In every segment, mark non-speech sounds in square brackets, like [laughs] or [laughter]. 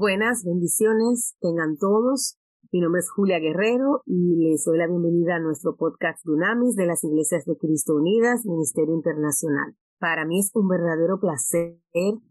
Buenas bendiciones tengan todos. Mi nombre es Julia Guerrero y les doy la bienvenida a nuestro podcast Dunamis de las Iglesias de Cristo Unidas, Ministerio Internacional. Para mí es un verdadero placer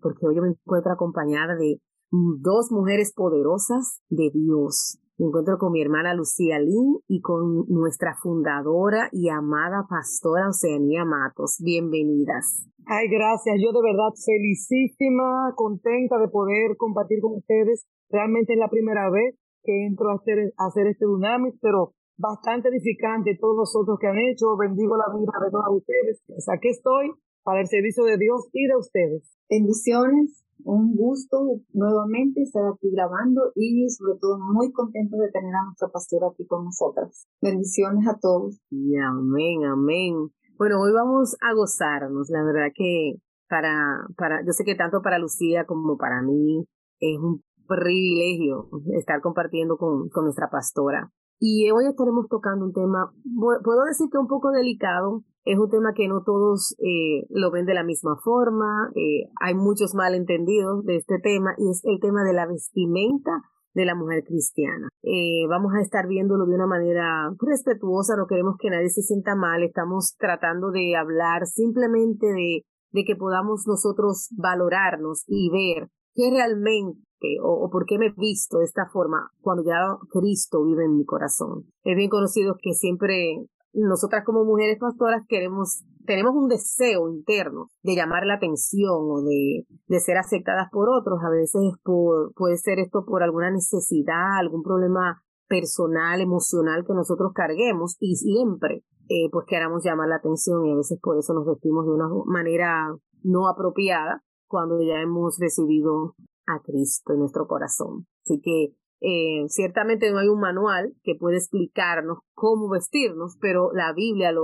porque hoy yo me encuentro acompañada de dos mujeres poderosas de Dios. Me encuentro con mi hermana Lucía Lin y con nuestra fundadora y amada pastora Oceanía Matos. Bienvenidas. Ay, gracias. Yo de verdad felicísima, contenta de poder compartir con ustedes. Realmente es la primera vez que entro a hacer, a hacer este Dunamis, pero bastante edificante todos los otros que han hecho. Bendigo la vida de todos ustedes. Pues aquí estoy para el servicio de Dios y de ustedes. Bendiciones un gusto nuevamente estar aquí grabando y sobre todo muy contento de tener a nuestra pastora aquí con nosotras. Bendiciones a todos. Y amén, amén. Bueno, hoy vamos a gozarnos. La verdad que para, para, yo sé que tanto para Lucía como para mí es un privilegio estar compartiendo con, con nuestra pastora. Y hoy estaremos tocando un tema, puedo decir que un poco delicado, es un tema que no todos eh, lo ven de la misma forma, eh, hay muchos malentendidos de este tema y es el tema de la vestimenta de la mujer cristiana. Eh, vamos a estar viéndolo de una manera respetuosa, no queremos que nadie se sienta mal, estamos tratando de hablar simplemente de, de que podamos nosotros valorarnos y ver qué realmente o, o, por qué me he visto de esta forma cuando ya Cristo vive en mi corazón. Es bien conocido que siempre nosotras como mujeres pastoras queremos, tenemos un deseo interno de llamar la atención o de, de ser aceptadas por otros. A veces por, puede ser esto por alguna necesidad, algún problema personal, emocional que nosotros carguemos y siempre eh, pues queramos llamar la atención y a veces por eso nos vestimos de una manera no apropiada cuando ya hemos recibido a Cristo en nuestro corazón. Así que eh, ciertamente no hay un manual que pueda explicarnos cómo vestirnos, pero la Biblia lo,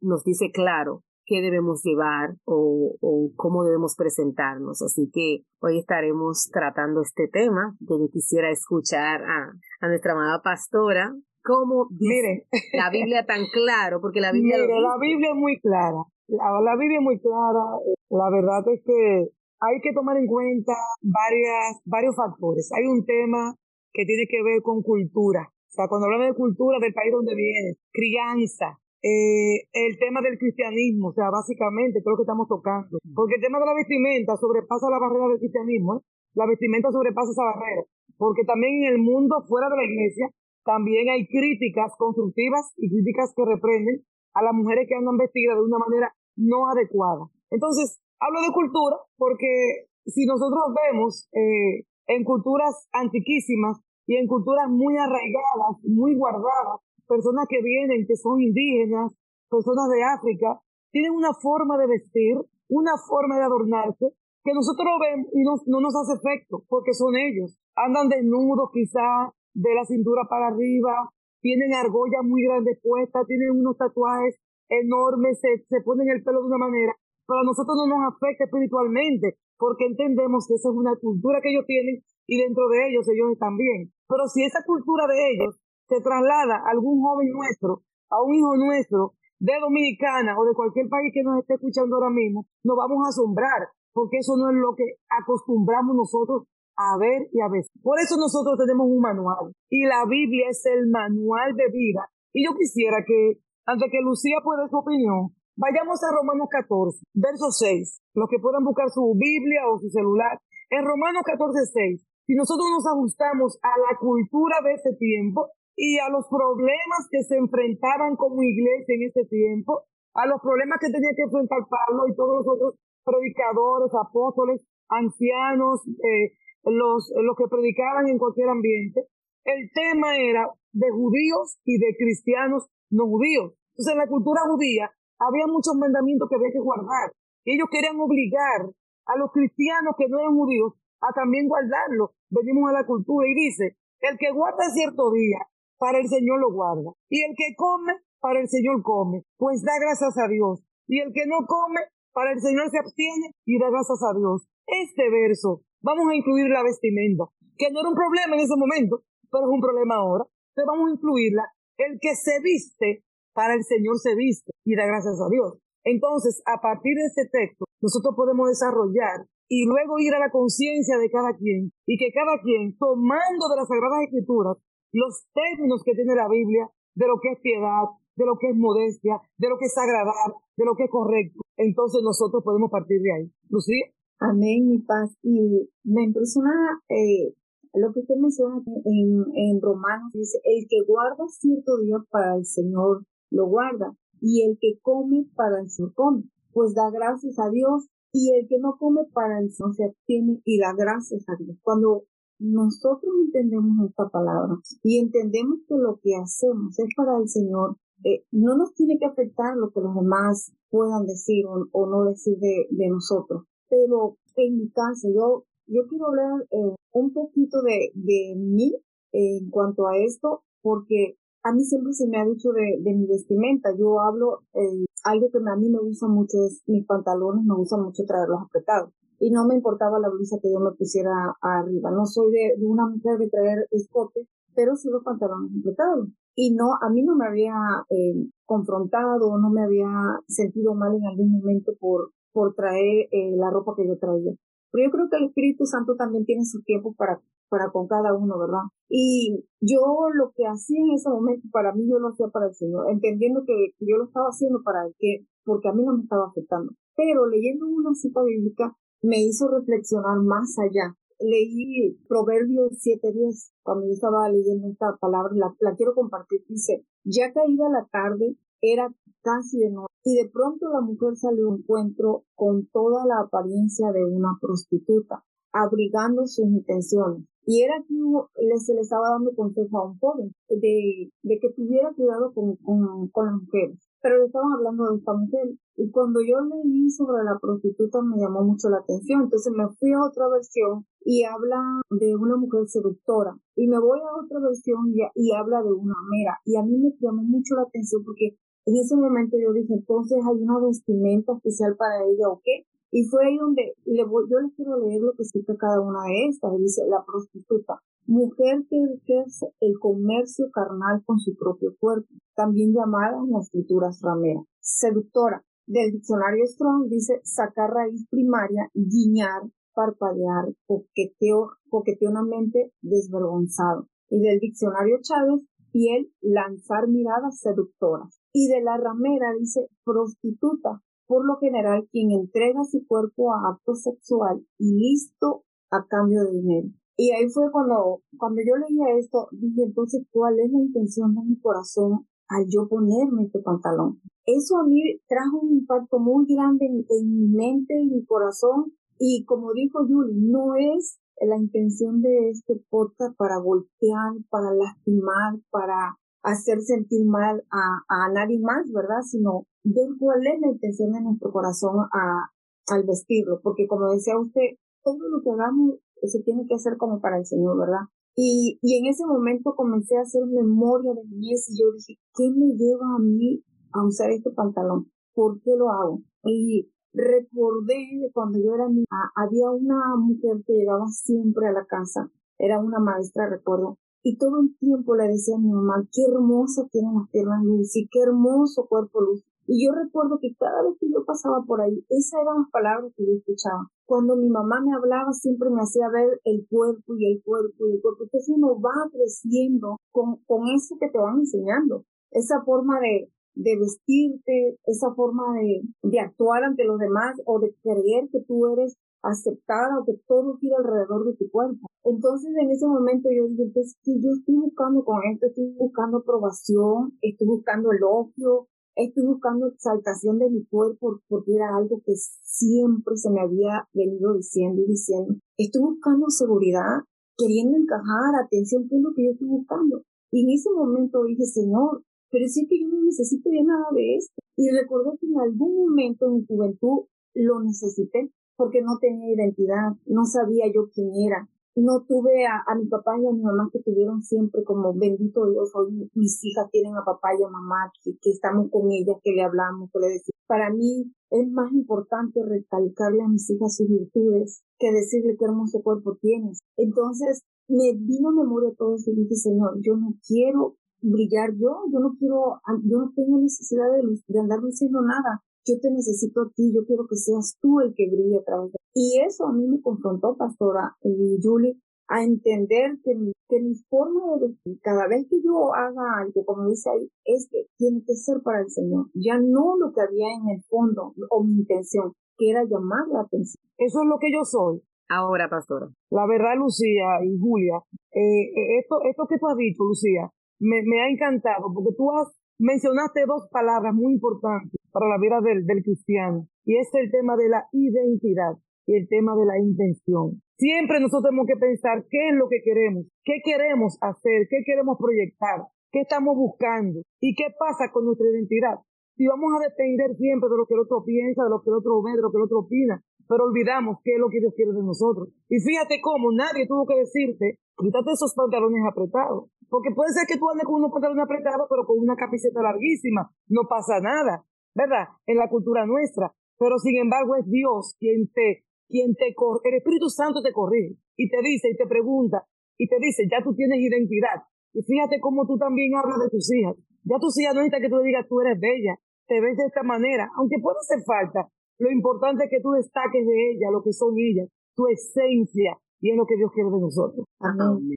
nos dice claro qué debemos llevar o, o, cómo debemos presentarnos. Así que hoy estaremos tratando este tema yo quisiera escuchar a, a nuestra amada pastora. ¿Cómo dice la Biblia tan claro? Porque la Biblia... Mire, la Biblia es muy clara. La, la Biblia es muy clara. La verdad es que hay que tomar en cuenta varias, varios factores. Hay un tema que tiene que ver con cultura. O sea, cuando hablamos de cultura del país donde viene, crianza, eh, el tema del cristianismo, o sea, básicamente, lo que estamos tocando. Porque el tema de la vestimenta sobrepasa la barrera del cristianismo, ¿eh? La vestimenta sobrepasa esa barrera. Porque también en el mundo fuera de la iglesia, también hay críticas constructivas y críticas que reprenden a las mujeres que andan vestidas de una manera no adecuada. Entonces, Hablo de cultura porque si nosotros vemos eh, en culturas antiquísimas y en culturas muy arraigadas, muy guardadas, personas que vienen, que son indígenas, personas de África, tienen una forma de vestir, una forma de adornarse, que nosotros vemos y no, no nos hace efecto, porque son ellos. Andan desnudos quizá, de la cintura para arriba, tienen argollas muy grandes puestas, tienen unos tatuajes enormes, se, se ponen el pelo de una manera pero a nosotros no nos afecta espiritualmente, porque entendemos que esa es una cultura que ellos tienen y dentro de ellos ellos están bien. Pero si esa cultura de ellos se traslada a algún joven nuestro, a un hijo nuestro, de Dominicana o de cualquier país que nos esté escuchando ahora mismo, nos vamos a asombrar, porque eso no es lo que acostumbramos nosotros a ver y a ver. Por eso nosotros tenemos un manual y la Biblia es el manual de vida. Y yo quisiera que, antes que Lucía pueda su opinión, Vayamos a Romanos 14, verso 6. Los que puedan buscar su Biblia o su celular. En Romanos 14, 6. Si nosotros nos ajustamos a la cultura de ese tiempo y a los problemas que se enfrentaban como iglesia en ese tiempo, a los problemas que tenía que enfrentar Pablo y todos los otros predicadores, apóstoles, ancianos, eh, los, los que predicaban en cualquier ambiente, el tema era de judíos y de cristianos no judíos. Entonces, en la cultura judía, había muchos mandamientos que había que guardar. Ellos querían obligar a los cristianos que no eran judíos a también guardarlo. Venimos a la cultura y dice, el que guarda cierto día, para el Señor lo guarda. Y el que come, para el Señor come, pues da gracias a Dios. Y el que no come, para el Señor se abstiene y da gracias a Dios. Este verso, vamos a incluir la vestimenta, que no era un problema en ese momento, pero es un problema ahora. Entonces vamos a incluirla. El que se viste para el Señor se viste y da gracias a Dios. Entonces, a partir de este texto, nosotros podemos desarrollar y luego ir a la conciencia de cada quien y que cada quien, tomando de las Sagradas Escrituras los términos que tiene la Biblia, de lo que es piedad, de lo que es modestia, de lo que es agradar, de lo que es correcto, entonces nosotros podemos partir de ahí. Lucía. Amén, mi paz. Y me impresiona eh, lo que usted menciona en, en Romanos, dice, el que guarda cierto día para el Señor lo guarda, y el que come para el Señor come, pues da gracias a Dios, y el que no come para el Señor se abstiene y da gracias a Dios. Cuando nosotros entendemos esta palabra y entendemos que lo que hacemos es para el Señor, eh, no nos tiene que afectar lo que los demás puedan decir o, no decir de, nosotros. Pero en mi caso, yo, yo quiero hablar eh, un poquito de, de mí en cuanto a esto, porque a mí siempre se me ha dicho de, de mi vestimenta. Yo hablo, eh, algo que a mí me gusta mucho es mis pantalones, me gusta mucho traerlos apretados y no me importaba la blusa que yo me pusiera arriba. No soy de, una mujer de traer escote, pero sí los pantalones apretados. Y no, a mí no me había eh, confrontado, no me había sentido mal en algún momento por, por traer eh, la ropa que yo traía. Pero yo creo que el Espíritu Santo también tiene su tiempo para, para con cada uno, ¿verdad? Y yo lo que hacía en ese momento, para mí yo lo hacía para el Señor, entendiendo que yo lo estaba haciendo para el que, porque a mí no me estaba afectando. Pero leyendo una cita bíblica, me hizo reflexionar más allá. Leí Proverbios 7:10 cuando yo estaba leyendo esta palabra, la, la quiero compartir. Dice, ya caída la tarde, era casi de noche, y de pronto la mujer salió a un encuentro con toda la apariencia de una prostituta, abrigando sus intenciones. Y era que se le estaba dando consejo a un joven de, de que tuviera cuidado con, con, con las mujeres pero le estaban hablando de esta mujer. Y cuando yo leí sobre la prostituta me llamó mucho la atención. Entonces me fui a otra versión y habla de una mujer seductora. Y me voy a otra versión y, y habla de una mera. Y a mí me llamó mucho la atención porque en ese momento yo dije, entonces hay una vestimenta especial para ella o qué. Y fue ahí donde le voy, yo les quiero leer lo que explica cada una de estas. Dice, la prostituta mujer que ejerce el comercio carnal con su propio cuerpo, también llamada en las escrituras ramera. Seductora. Del diccionario Strong dice sacar raíz primaria, guiñar, parpadear, coqueteo, coqueteonamente desvergonzado. Y del diccionario Chávez, piel, lanzar miradas seductoras. Y de la ramera dice prostituta, por lo general quien entrega su cuerpo a acto sexual y listo a cambio de dinero. Y ahí fue cuando, cuando yo leía esto, dije, entonces, ¿cuál es la intención de mi corazón al yo ponerme este pantalón? Eso a mí trajo un impacto muy grande en, mi mente, en mi corazón. Y como dijo Julie, no es la intención de este podcast para golpear, para lastimar, para hacer sentir mal a, a nadie más, ¿verdad? Sino ver cuál es la intención de nuestro corazón a, al vestirlo. Porque como decía usted, todo lo que hagamos se tiene que hacer como para el Señor, ¿verdad? Y, y en ese momento comencé a hacer memoria de mi y yo dije, ¿qué me lleva a mí a usar este pantalón? ¿Por qué lo hago? Y recordé cuando yo era niña, había una mujer que llegaba siempre a la casa, era una maestra, recuerdo, y todo el tiempo le decía a mi mamá, qué hermosa tienen las piernas Lucy, qué hermoso cuerpo Lucy. Y yo recuerdo que cada vez que yo pasaba por ahí, esas eran las palabras que yo escuchaba. Cuando mi mamá me hablaba, siempre me hacía ver el cuerpo y el cuerpo y el cuerpo. Entonces uno va creciendo con, con eso que te van enseñando. Esa forma de, de vestirte, esa forma de, de actuar ante los demás o de creer que tú eres aceptada o que todo gira alrededor de tu cuerpo. Entonces en ese momento yo dije, pues que yo estoy buscando con esto, estoy buscando aprobación, estoy buscando elogio, estoy buscando exaltación de mi cuerpo porque era algo que siempre se me había venido diciendo y diciendo. Estoy buscando seguridad, queriendo encajar, atención, ¿qué es lo que yo estoy buscando? Y en ese momento dije, Señor, pero sí que yo no necesito ya nada de esto. Y recordé que en algún momento en mi juventud lo necesité porque no tenía identidad, no sabía yo quién era, no tuve a, mi papá y a mi mamá que tuvieron siempre como bendito Dios, hoy mis hijas tienen a papá y a mamá, que, que estamos con ellas, que le hablamos, que le decimos. Para mí es más importante recalcarle a mis hijas sus virtudes que decirle qué hermoso cuerpo tienes. Entonces me vino memoria todo eso y dije, Señor, yo no quiero brillar yo, yo no quiero, yo no tengo necesidad de, de andar diciendo nada. Yo te necesito a ti, yo quiero que seas tú el que brille a través de Y eso a mí me confrontó, pastora y Julie, a entender que mi, que mi forma de vestir, cada vez que yo haga algo, como dice ahí, es que tiene que ser para el Señor. Ya no lo que había en el fondo o mi intención, que era llamar la atención. Eso es lo que yo soy. Ahora, pastora. La verdad, Lucía y Julia, eh, eh, esto, esto que tú has dicho, Lucía, me, me ha encantado porque tú has mencionaste dos palabras muy importantes para la vida del, cristiano y es el tema de la identidad y el tema de la intención. Siempre nosotros tenemos que pensar qué es lo que queremos, qué queremos hacer, qué queremos proyectar, qué estamos buscando y qué pasa con nuestra identidad. Si vamos a depender siempre de lo que el otro piensa, de lo que el otro ve, de lo que el otro opina, pero olvidamos qué es lo que Dios quiere de nosotros. Y fíjate cómo nadie tuvo que decirte, quítate esos pantalones apretados. Porque puede ser que tú andes con unos pantalones apretados, pero con una camiseta larguísima. No pasa nada, ¿verdad? En la cultura nuestra. Pero sin embargo es Dios quien te, quien te corre, el Espíritu Santo te corrige y te dice y te pregunta y te dice, ya tú tienes identidad. Y fíjate cómo tú también hablas de tus hijas. Ya tus hijas no necesitan que tú le digas, tú eres bella, te ves de esta manera, aunque puede hacer falta, lo importante es que tú destaques de ella lo que son ellas, tu esencia, y es lo que Dios quiere de nosotros. Amén.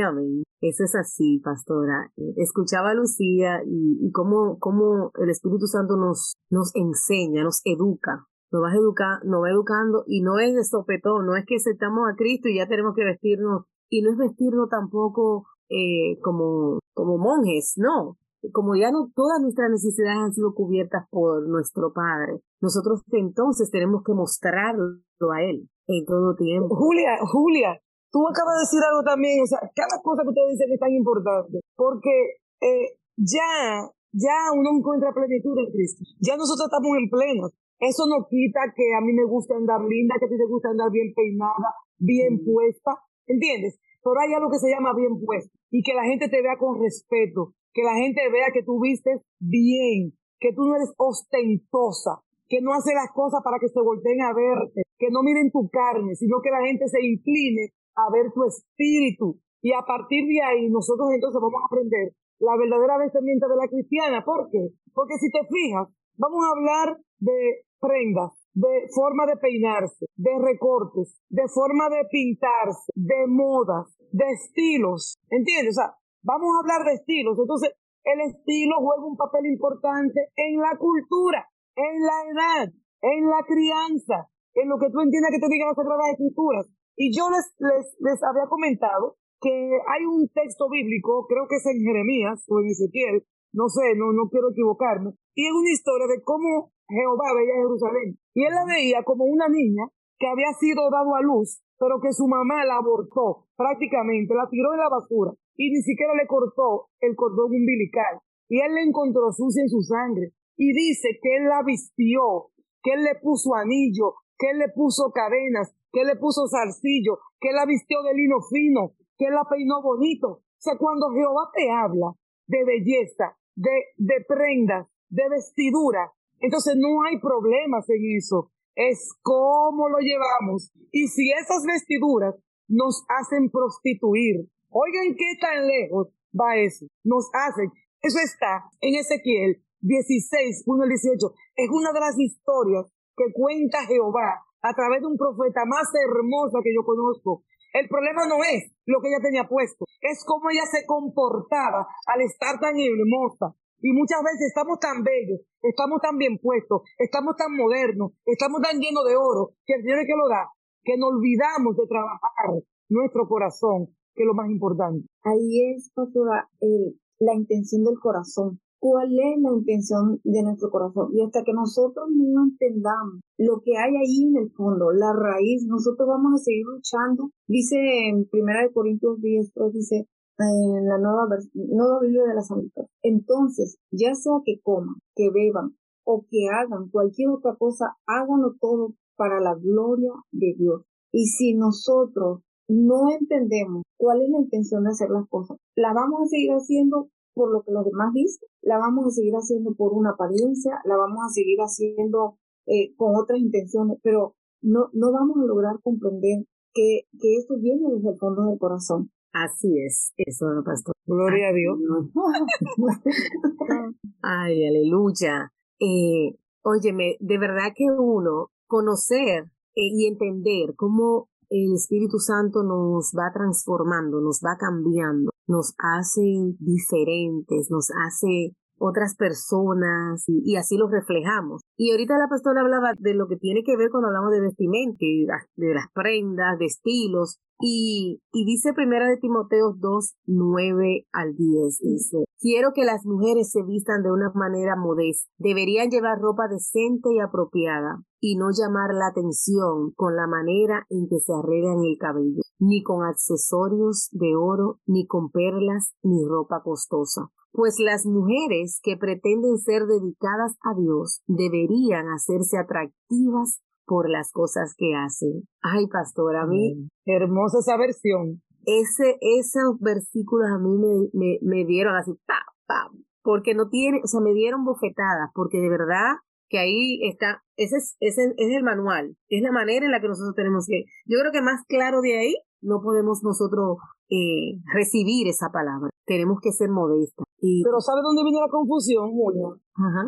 Amén. Eso es así, pastora. Escuchaba a Lucía y, y cómo, cómo el Espíritu Santo nos, nos enseña, nos educa. Nos va, educar, nos va educando y no es de sopetón, no es que aceptamos a Cristo y ya tenemos que vestirnos, y no es vestirnos tampoco eh, como, como monjes, no, como ya no todas nuestras necesidades han sido cubiertas por nuestro Padre, nosotros entonces tenemos que mostrarlo a Él en todo tiempo. Julia, Julia, tú acabas de decir algo también, o sea, cada cosa que ustedes dicen es tan importante, porque eh, ya, ya uno encuentra plenitud en Cristo, ya nosotros estamos en pleno. Eso no quita que a mí me gusta andar linda, que a ti te gusta andar bien peinada, bien puesta, ¿entiendes? Pero hay algo que se llama bien puesta y que la gente te vea con respeto, que la gente vea que tú vistes bien, que tú no eres ostentosa, que no haces las cosas para que se volteen a verte, que no miren tu carne, sino que la gente se incline a ver tu espíritu. Y a partir de ahí nosotros entonces vamos a aprender la verdadera vestimenta de la cristiana. ¿Por qué? Porque si te fijas, vamos a hablar de prendas, de forma de peinarse, de recortes, de forma de pintarse, de modas, de estilos. ¿Entiendes? O sea, Vamos a hablar de estilos. Entonces, el estilo juega un papel importante en la cultura, en la edad, en la crianza, en lo que tú entiendas que te digan las Sagradas Escrituras. Y yo les, les, les había comentado que hay un texto bíblico, creo que es en Jeremías o en Ezequiel, no sé, no, no quiero equivocarme, y es una historia de cómo Jehová veía Jerusalén. Y él la veía como una niña que había sido dado a luz, pero que su mamá la abortó prácticamente, la tiró en la basura y ni siquiera le cortó el cordón umbilical. Y él le encontró sucia en su sangre. Y dice que él la vistió, que él le puso anillo, que él le puso cadenas, que él le puso zarcillo, que la vistió de lino fino, que él la peinó bonito. O sea, cuando Jehová te habla de belleza, de, de prendas, de vestidura, entonces no hay problemas en eso. Es cómo lo llevamos. Y si esas vestiduras nos hacen prostituir, Oigan qué tan lejos va eso. Nos hacen. Eso está en Ezequiel 16, 1 al 18. Es una de las historias que cuenta Jehová a través de un profeta más hermosa que yo conozco. El problema no es lo que ella tenía puesto, es cómo ella se comportaba al estar tan hermosa. Y muchas veces estamos tan bellos, estamos tan bien puestos, estamos tan modernos, estamos tan llenos de oro, que el Señor es que lo da, que nos olvidamos de trabajar nuestro corazón, que es lo más importante. Ahí es, pastora, la intención del corazón. ¿Cuál es la intención de nuestro corazón? Y hasta que nosotros no entendamos lo que hay ahí en el fondo, la raíz, nosotros vamos a seguir luchando. Dice en Primera de Corintios 10, 3, dice, en la nueva, nueva Biblia de las Américas. Entonces, ya sea que coman, que beban o que hagan cualquier otra cosa, háganlo todo para la gloria de Dios. Y si nosotros no entendemos cuál es la intención de hacer las cosas, la vamos a seguir haciendo por lo que los demás dicen, la vamos a seguir haciendo por una apariencia, la vamos a seguir haciendo eh, con otras intenciones, pero no, no vamos a lograr comprender que, que esto viene desde el fondo del corazón. Así es, eso, pastor. Gloria a Dios. [laughs] Ay, aleluya. Eh, óyeme, de verdad que uno conocer eh, y entender cómo el Espíritu Santo nos va transformando, nos va cambiando, nos hace diferentes, nos hace otras personas y, así los reflejamos. Y ahorita la pastora hablaba de lo que tiene que ver cuando hablamos de vestimenta, de las prendas, de estilos. Y, y dice primera de Timoteo 2, 9 al 10, dice, quiero que las mujeres se vistan de una manera modesta, deberían llevar ropa decente y apropiada, y no llamar la atención con la manera en que se arreglan el cabello, ni con accesorios de oro, ni con perlas, ni ropa costosa pues las mujeres que pretenden ser dedicadas a Dios deberían hacerse atractivas por las cosas que hacen. Ay, pastor, a mí... Mm, hermosa esa versión. Ese, esos versículos a mí me, me, me dieron así, pa, pa, porque no tiene, o sea, me dieron bofetadas, porque de verdad que ahí está, ese es, ese es el manual, es la manera en la que nosotros tenemos que, yo creo que más claro de ahí no podemos nosotros eh, recibir esa palabra. Tenemos que ser modestas. Y... Pero ¿sabe dónde viene la confusión, Julia?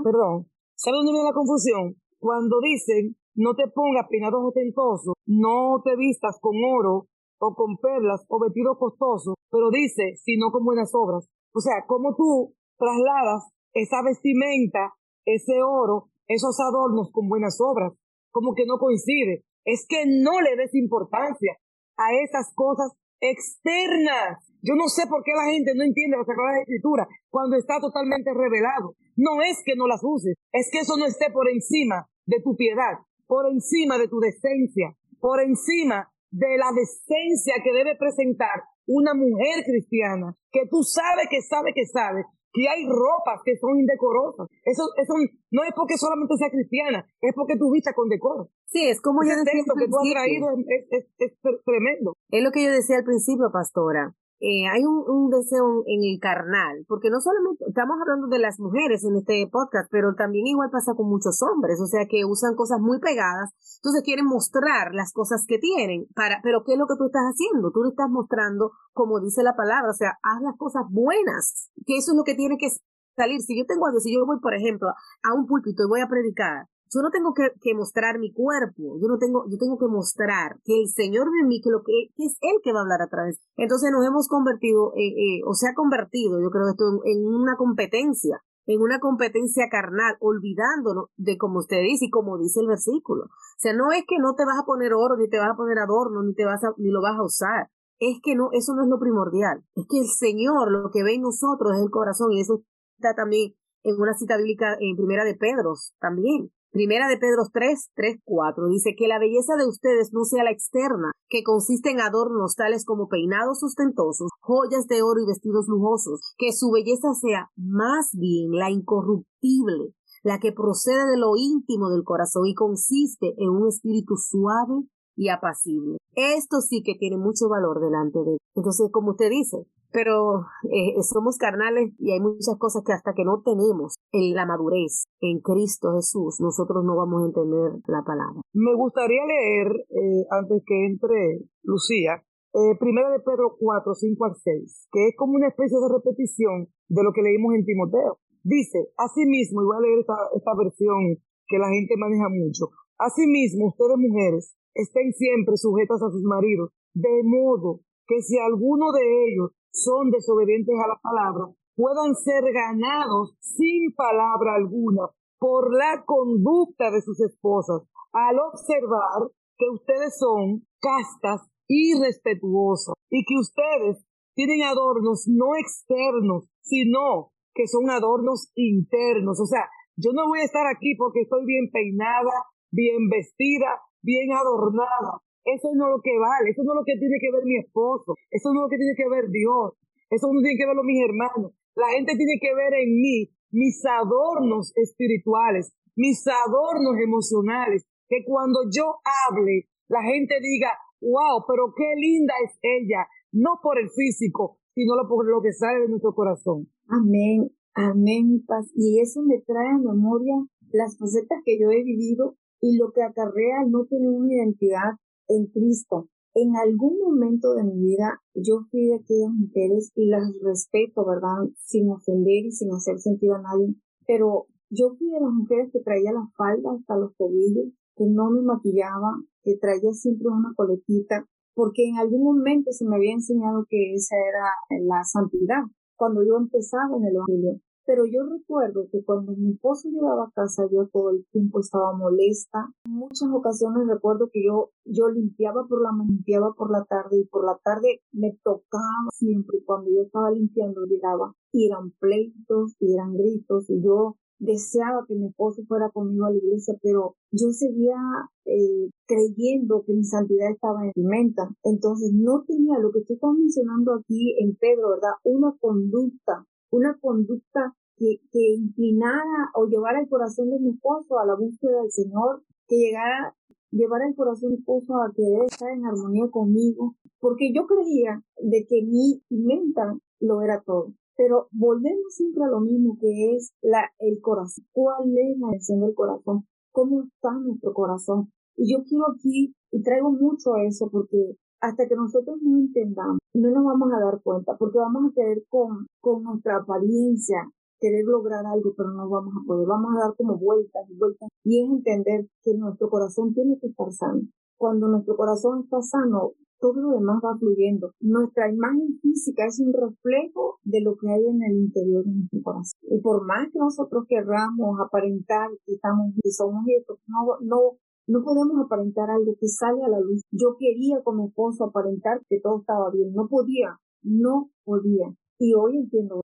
Perdón. ¿Sabe dónde viene la confusión? Cuando dicen, no te pongas peinados ostentosos, no te vistas con oro o con perlas o vestidos costosos, pero dice, sino con buenas obras. O sea, como tú trasladas esa vestimenta, ese oro, esos adornos con buenas obras, como que no coincide. Es que no le des importancia a esas cosas externas. Yo no sé por qué la gente no entiende las Sagradas Escrituras cuando está totalmente revelado. No es que no las uses, es que eso no esté por encima de tu piedad, por encima de tu decencia, por encima de la decencia que debe presentar una mujer cristiana, que tú sabes que sabe que sabe que hay ropas que son indecorosas. Eso, eso no es porque solamente sea cristiana, es porque tú vistas con decoro. Sí, es como yo decía que tú has traído es, es, tremendo. Es lo que yo decía al principio, pastora. Eh, hay un, deseo en el carnal, porque no solamente estamos hablando de las mujeres en este podcast, pero también igual pasa con muchos hombres, o sea que usan cosas muy pegadas, entonces quieren mostrar las cosas que tienen, para, pero ¿qué es lo que tú estás haciendo? Tú le estás mostrando, como dice la palabra, o sea, haz las cosas buenas, que eso es lo que tiene que salir. Si yo tengo a si yo voy, por ejemplo, a un púlpito y voy a predicar, yo no tengo que, mostrar mi cuerpo, yo no tengo, yo tengo que mostrar que el Señor de mí, que lo que, que es Él que va a hablar a través. Entonces nos hemos convertido, eh, eh, o se ha convertido, yo creo esto, en, una competencia, en una competencia carnal, olvidándonos de como usted dice y como dice el versículo. O sea, no es que no te vas a poner oro, ni te vas a poner adorno, ni te vas a, ni lo vas a usar. Es que no, eso no es lo primordial. Es que el Señor, lo que ve en nosotros es el corazón, y eso está también en una cita bíblica en primera de Pedro también. Primera de Pedro 3, 3, 4 dice que la belleza de ustedes no sea la externa, que consiste en adornos tales como peinados ostentosos, joyas de oro y vestidos lujosos, que su belleza sea más bien la incorruptible, la que procede de lo íntimo del corazón y consiste en un espíritu suave y apacible. Esto sí que tiene mucho valor delante de él. Entonces, como usted dice, pero eh, somos carnales y hay muchas cosas que hasta que no tenemos en la madurez en Cristo Jesús, nosotros no vamos a entender la palabra. Me gustaría leer, eh, antes que entre Lucía, eh, primero de Pedro 4, 5 al 6, que es como una especie de repetición de lo que leímos en Timoteo. Dice, asimismo, y voy a leer esta, esta versión que la gente maneja mucho, asimismo, ustedes mujeres, estén siempre sujetas a sus maridos, de modo que si alguno de ellos son desobedientes a la palabra, puedan ser ganados sin palabra alguna por la conducta de sus esposas, al observar que ustedes son castas y respetuosas y que ustedes tienen adornos no externos, sino que son adornos internos. O sea, yo no voy a estar aquí porque estoy bien peinada, bien vestida, bien adornada. Eso no es lo que vale, eso no es lo que tiene que ver mi esposo, eso no es lo que tiene que ver Dios, eso no tiene que verlo mis hermanos. La gente tiene que ver en mí mis adornos espirituales, mis adornos emocionales, que cuando yo hable, la gente diga, wow, pero qué linda es ella, no por el físico, sino por lo que sale de nuestro corazón. Amén, amén, paz. Y eso me trae a memoria las facetas que yo he vivido y lo que acarrea no tener una identidad en Cristo. En algún momento de mi vida yo fui de aquellas mujeres y las respeto, ¿verdad? Sin ofender y sin hacer sentido a nadie, pero Yo fui de las mujeres que traía la falda hasta los tobillos, que no me maquillaba, que traía siempre una coletita, porque en algún momento se me había enseñado que esa era la santidad, cuando yo empezaba en el Evangelio. Pero yo recuerdo que cuando mi esposo llegaba a casa yo todo el tiempo estaba molesta. Muchas ocasiones recuerdo que yo, yo limpiaba por la mañana, limpiaba por la tarde y por la tarde me tocaba siempre. Cuando yo estaba limpiando llegaba y eran pleitos y eran gritos y yo deseaba que mi esposo fuera conmigo a la iglesia, pero yo seguía eh, creyendo que mi santidad estaba en pimenta. Entonces no tenía lo que tú estás mencionando aquí en Pedro, ¿verdad? Una conducta una conducta que, que inclinara o llevara el corazón de mi esposo a la búsqueda del Señor, que llegara, llevara el corazón de esposo a querer estar en armonía conmigo, porque yo creía de que mi menta lo era todo. Pero volvemos siempre a lo mismo que es la, el corazón. ¿Cuál es la dirección del corazón? ¿Cómo está nuestro corazón? Y yo quiero aquí, y traigo mucho a eso porque hasta que nosotros no entendamos, no nos vamos a dar cuenta, porque vamos a querer con, con nuestra apariencia querer lograr algo, pero no vamos a poder. Vamos a dar como vueltas y vueltas. Y es entender que nuestro corazón tiene que estar sano. Cuando nuestro corazón está sano, todo lo demás va fluyendo. Nuestra imagen física es un reflejo de lo que hay en el interior de nuestro corazón. Y por más que nosotros querramos aparentar que estamos y somos esto, no, no, no podemos aparentar algo que sale a la luz. Yo quería como esposo aparentar que todo estaba bien. No podía, no podía. Y hoy entiendo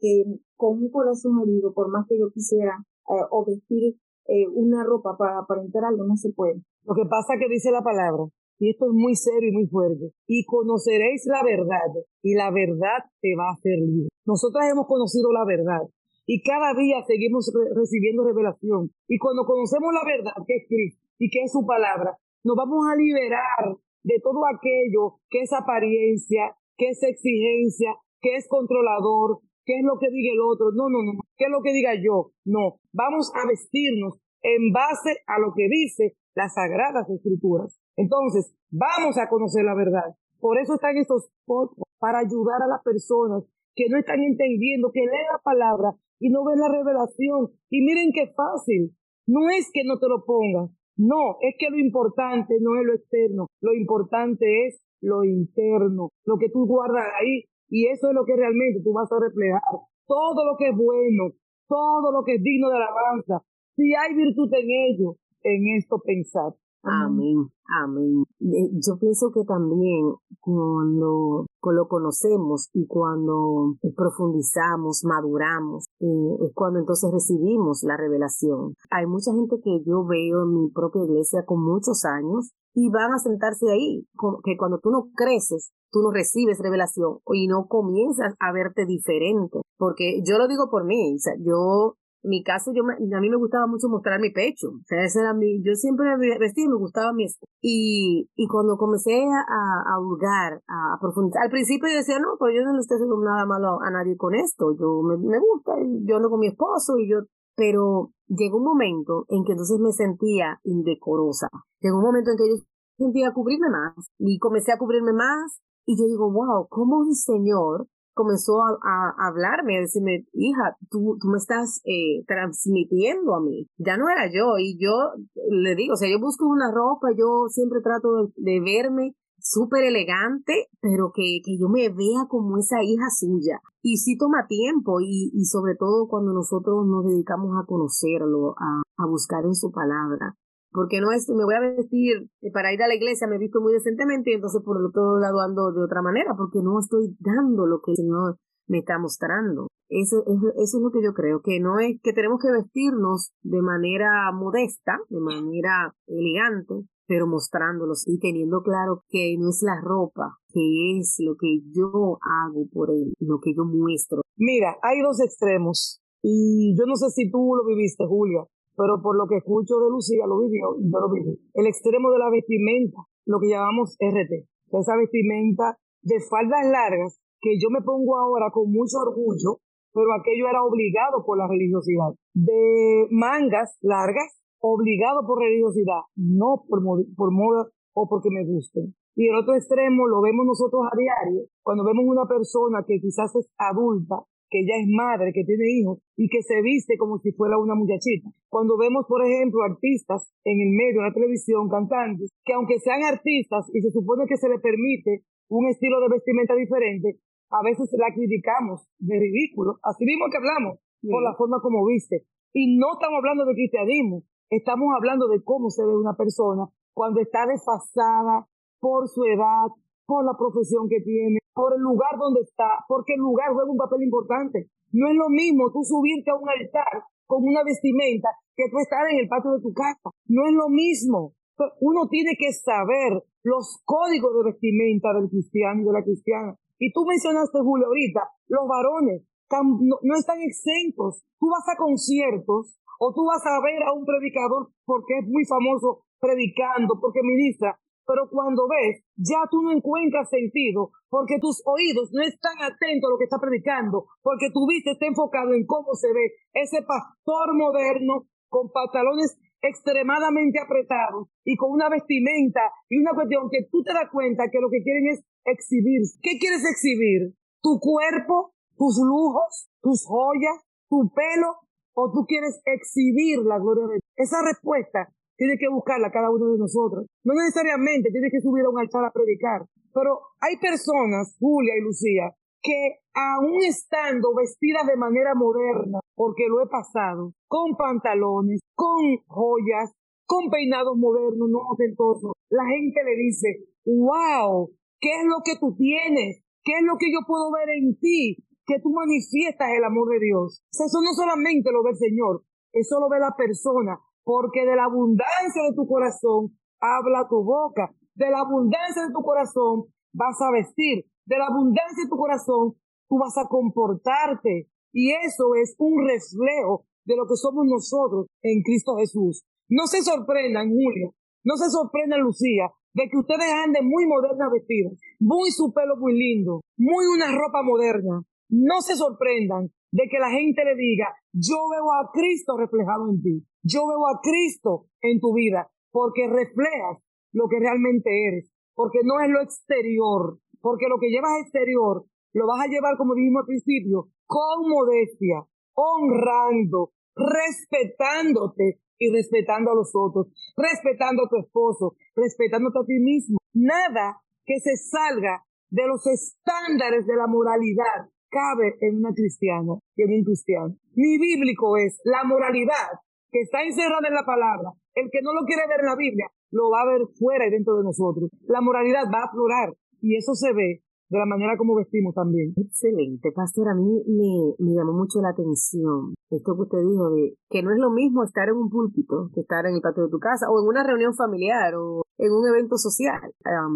que con un corazón herido, por más que yo quisiera eh, o vestir eh, una ropa para aparentar algo, no se puede. Lo que pasa que dice la palabra, y esto es muy serio y muy fuerte, y conoceréis la verdad, y la verdad te va a hacer libre. Nosotras hemos conocido la verdad, y cada día seguimos recibiendo revelación. Y cuando conocemos la verdad, que es Cristo, y que es su palabra, nos vamos a liberar de todo aquello que es apariencia, que es exigencia, que es controlador, que es lo que diga el otro. No, no, no, que es lo que diga yo. No, vamos a vestirnos en base a lo que dice las sagradas escrituras. Entonces, vamos a conocer la verdad. Por eso están estos podcasts, para ayudar a las personas que no están entendiendo, que leen la palabra y no ven la revelación. Y miren qué fácil. No es que no te lo pongas, no, es que lo importante no es lo externo, lo importante es lo interno, lo que tú guardas ahí, y eso es lo que realmente tú vas a reflejar. Todo lo que es bueno, todo lo que es digno de alabanza, si hay virtud en ello, en esto pensar. Amén, amén. Eh, yo pienso que también cuando lo conocemos y cuando profundizamos, maduramos, eh, es cuando entonces recibimos la revelación. Hay mucha gente que yo veo en mi propia iglesia con muchos años y van a sentarse ahí, que cuando tú no creces, tú no recibes revelación y no comienzas a verte diferente. Porque yo lo digo por mí, o sea, yo mi caso, yo a mí me gustaba mucho mostrar mi pecho. O sea, ese era mi, yo siempre vestía, me gustaba mi y, y cuando comencé a, a hurgar, a profundizar, al principio yo decía, no, pues yo no le estoy haciendo nada malo a nadie con esto. Yo me, me gusta, yo ando con mi esposo y yo, pero llegó un momento en que entonces me sentía indecorosa. Llegó un momento en que yo sentía cubrirme más y comencé a cubrirme más y yo digo, wow, ¿cómo un señor comenzó a, hablarme, a decirme, hija, tú, tú me estás eh, transmitiendo a mí. Ya no era yo y yo le digo, o sea, yo busco una ropa, yo siempre trato de, verme súper elegante, pero que, que yo me vea como esa hija suya. Y sí toma tiempo y, y sobre todo cuando nosotros nos dedicamos a conocerlo, a, a buscar en su palabra porque no es, me voy a vestir eh, para ir a la iglesia, me he visto muy decentemente y entonces por el otro lado ando de otra manera, porque no estoy dando lo que el Señor me está mostrando. Eso, eso, eso es lo que yo creo, que no es que tenemos que vestirnos de manera modesta, de manera elegante, pero mostrándolos y teniendo claro que no es la ropa, que es lo que yo hago por él, lo que yo muestro. Mira, hay dos extremos y yo no sé si tú lo viviste, Julia, pero por lo que escucho de Lucía, lo vivió, yo lo viví. El extremo de la vestimenta, lo que llamamos RT, esa vestimenta de faldas largas que yo me pongo ahora con mucho orgullo, pero aquello era obligado por la religiosidad. De mangas largas, obligado por religiosidad, no por, por moda o porque me gusten. Y el otro extremo lo vemos nosotros a diario, cuando vemos una persona que quizás es adulta que ya es madre, que tiene hijos y que se viste como si fuera una muchachita. Cuando vemos, por ejemplo, artistas en el medio de la televisión, cantantes, que aunque sean artistas y se supone que se les permite un estilo de vestimenta diferente, a veces la criticamos de ridículo. Así mismo que hablamos, por la forma como viste. Y no estamos hablando de cristianismo, estamos hablando de cómo se ve una persona cuando está desfasada por su edad, por la profesión que tiene, por el lugar donde está, porque el lugar juega un papel importante. No es lo mismo tú subirte a un altar con una vestimenta que tú estar en el patio de tu casa. No es lo mismo. Uno tiene que saber los códigos de vestimenta del cristiano y de la cristiana. Y tú mencionaste, Julio, ahorita, los varones no, no están exentos. Tú vas a conciertos o tú vas a ver a un predicador porque es muy famoso predicando, porque ministra, pero cuando ves, ya tú no encuentras sentido, porque tus oídos no están atentos a lo que está predicando, porque tu vista está enfocado en cómo se ve ese pastor moderno con pantalones extremadamente apretados y con una vestimenta y una cuestión que tú te das cuenta que lo que quieren es exhibir. ¿Qué quieres exhibir? ¿Tu cuerpo? ¿Tus lujos? ¿Tus joyas? ¿Tu pelo? ¿O tú quieres exhibir la gloria de Dios? Esa respuesta tiene que buscarla cada uno de nosotros. No necesariamente tiene que subir a un altar a predicar, pero hay personas, Julia y Lucía, que aún estando vestidas de manera moderna, porque lo he pasado, con pantalones, con joyas, con peinados modernos, no ostentosos, la gente le dice, wow, ¿qué es lo que tú tienes? ¿Qué es lo que yo puedo ver en ti? Que tú manifiestas el amor de Dios. Eso no solamente lo ve el Señor, eso lo ve la persona porque de la abundancia de tu corazón habla tu boca, de la abundancia de tu corazón vas a vestir, de la abundancia de tu corazón tú vas a comportarte. Y eso es un reflejo de lo que somos nosotros en Cristo Jesús. No se sorprendan, Julio, no se sorprendan, Lucía, de que ustedes anden muy modernas vestidas, muy su pelo muy lindo, muy una ropa moderna. No se sorprendan de que la gente le diga, yo veo a Cristo reflejado en ti. Yo veo a Cristo en tu vida porque reflejas lo que realmente eres, porque no es lo exterior, porque lo que llevas exterior lo vas a llevar, como dijimos al principio, con modestia, honrando, respetándote y respetando a los otros, respetando a tu esposo, respetándote a ti mismo. Nada que se salga de los estándares de la moralidad cabe en una cristiana y en un cristiano. Mi bíblico es la moralidad que está encerrada en la palabra, el que no lo quiere ver en la Biblia, lo va a ver fuera y dentro de nosotros. La moralidad va a aflorar y eso se ve de la manera como vestimos también. Excelente, pastor. A mí me, me llamó mucho la atención esto que usted dijo de que no es lo mismo estar en un púlpito que estar en el patio de tu casa o en una reunión familiar o en un evento social.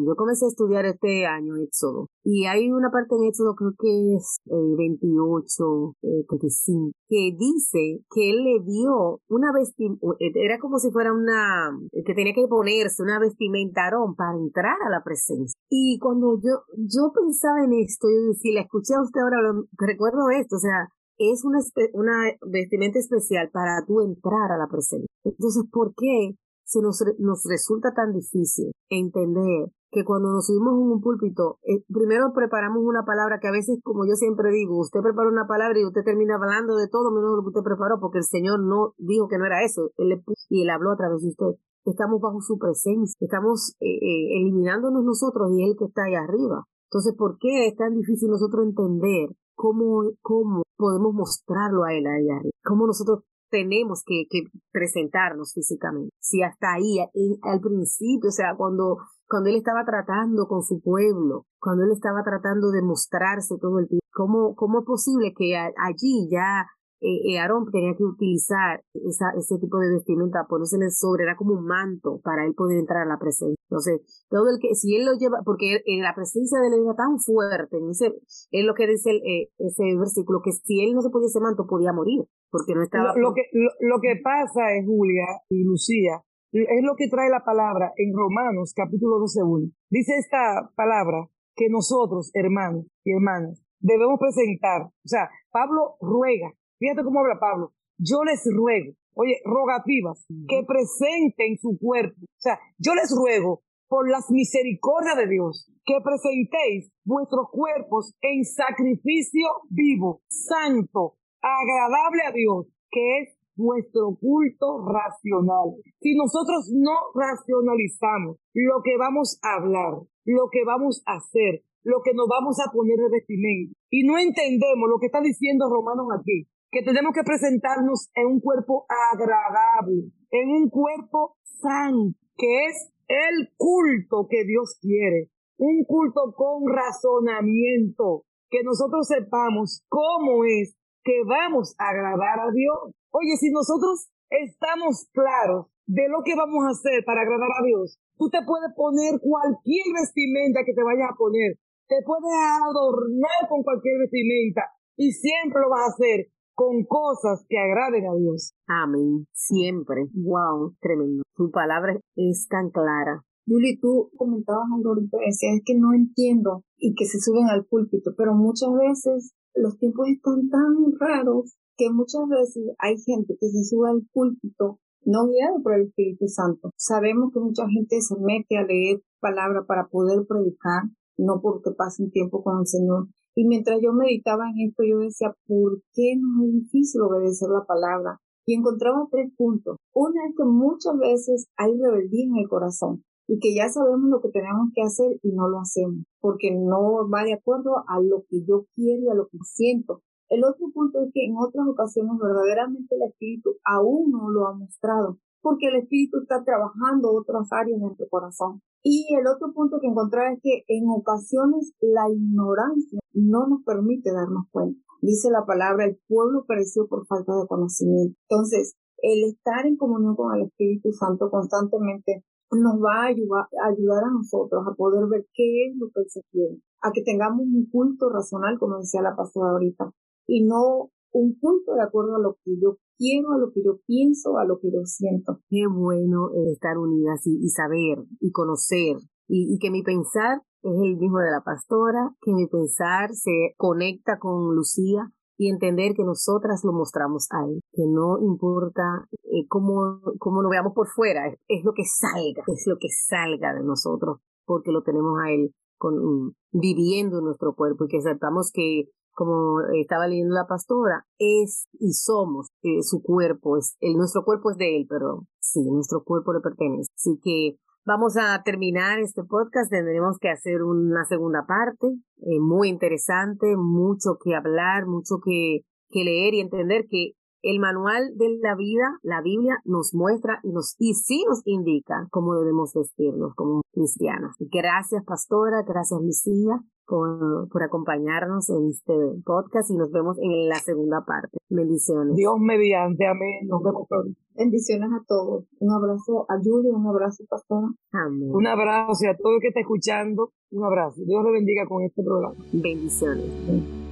yo comencé a estudiar este año Éxodo y hay una parte en Éxodo, creo que es eh, 28, eh, 35, que dice que él le dio una vestimenta, era como si fuera una, que tenía que ponerse una vestimentarón para entrar a la presencia. Y cuando yo, yo pensaba en esto, y si la escuché a usted ahora, recuerdo esto, o sea, es una, una vestimenta especial para tú entrar a la presencia. Entonces, ¿por qué se nos, nos resulta tan difícil entender que cuando nos subimos en un púlpito, eh, primero preparamos una palabra que a veces, como yo siempre digo, usted prepara una palabra y usted termina hablando de todo menos lo que usted preparó, porque el Señor no dijo que no era eso, él le y él habló a través de usted. Estamos bajo su presencia, estamos eh, eh, eliminándonos nosotros y él que está ahí arriba. Entonces, ¿por qué es tan difícil nosotros entender cómo, cómo podemos mostrarlo a él allá arriba? ¿Cómo nosotros tenemos que, que presentarnos físicamente? Si hasta ahí, al principio, o sea, cuando, cuando él estaba tratando con su pueblo, cuando él estaba tratando de mostrarse todo el tiempo, ¿cómo, cómo es posible que allí ya eh, eh, Aarón tenía que utilizar esa, ese tipo de vestimenta, ponérsele sobre, era como un manto para él poder entrar a la presencia. Entonces, todo el que, si él lo lleva, porque en la presencia de él era tan fuerte, es lo que dice eh, ese versículo, que si él no se ponía ese manto podía morir, porque no estaba... Lo, que, lo, que pasa es, Julia y Lucía, es lo que trae la palabra en Romanos capítulo 12, 1. Dice esta palabra que nosotros, hermanos y hermanas, debemos presentar. O sea, Pablo ruega Fíjate cómo habla Pablo. Yo les ruego, oye, rogativas, que presenten su cuerpo. O sea, yo les ruego por las misericordias de Dios, que presentéis vuestros cuerpos en sacrificio vivo, santo, agradable a Dios, que es vuestro culto racional. Si nosotros no racionalizamos lo que vamos a hablar, lo que vamos a hacer, lo que nos vamos a poner de vestimenta, y no entendemos lo que está diciendo Romanos aquí, que tenemos que presentarnos en un cuerpo agradable, en un cuerpo santo, que es el culto que Dios quiere, un culto con razonamiento, que nosotros sepamos cómo es que vamos a agradar a Dios. Oye, si nosotros estamos claros de lo que vamos a hacer para agradar a Dios, tú te puedes poner cualquier vestimenta que te vayas a poner, te puedes adornar con cualquier vestimenta y siempre lo vas a hacer con cosas que agraden a Dios. Amén. Siempre. Wow, tremendo. Tu palabra es tan clara. Yuli, tú comentabas algo ahorita, decías que no entiendo y que se suben al púlpito, pero muchas veces los tiempos están tan raros que muchas veces hay gente que se sube al púlpito no guiado por el Espíritu Santo. Sabemos que mucha gente se mete a leer palabra para poder predicar, no porque pasen tiempo con el Señor. Y mientras yo meditaba en esto, yo decía, ¿por qué no es difícil obedecer la palabra? Y encontraba tres puntos. Una es que muchas veces hay rebeldía en el corazón y que ya sabemos lo que tenemos que hacer y no lo hacemos, porque no va de acuerdo a lo que yo quiero y a lo que siento. El otro punto es que en otras ocasiones verdaderamente el Espíritu aún no lo ha mostrado, porque el Espíritu está trabajando otras áreas de nuestro corazón. Y el otro punto que encontraba es que en ocasiones la ignorancia no nos permite darnos cuenta. Dice la palabra, el pueblo pereció por falta de conocimiento. Entonces, el estar en comunión con el Espíritu Santo constantemente nos va a ayudar, ayudar a nosotros a poder ver qué es lo que se quiere, a que tengamos un culto racional, como decía la pastora ahorita, y no un culto de acuerdo a lo que yo quiero, a lo que yo pienso, a lo que yo siento. Qué bueno estar unidas y, saber y conocer y, y, que mi pensar es el mismo de la pastora, que mi pensar se conecta con Lucía y entender que nosotras lo mostramos a Él, que no importa eh, cómo, cómo lo veamos por fuera, es, lo que salga, es lo que salga de nosotros, porque lo tenemos a Él con, viviendo en nuestro cuerpo y que sepamos que como estaba leyendo la pastora, es y somos eh, su cuerpo, es, el, nuestro cuerpo es de él, perdón, sí, nuestro cuerpo le pertenece. Así que Vamos a terminar este podcast. Tendremos que hacer una segunda parte eh, muy interesante, mucho que hablar, mucho que, que leer y entender que el manual de la vida, la Biblia, nos muestra y nos y sí nos indica cómo debemos vestirnos como cristianos. Gracias, pastora. Gracias, Lucía, por, por acompañarnos en este podcast y nos vemos en la segunda parte. Bendiciones. Dios mediante. Amén. Nos vemos pronto. Bendiciones a todos. Un abrazo a Julio, un abrazo, pastora. Amén. Un abrazo a todo el que está escuchando. Un abrazo. Dios le bendiga con este programa. Bendiciones.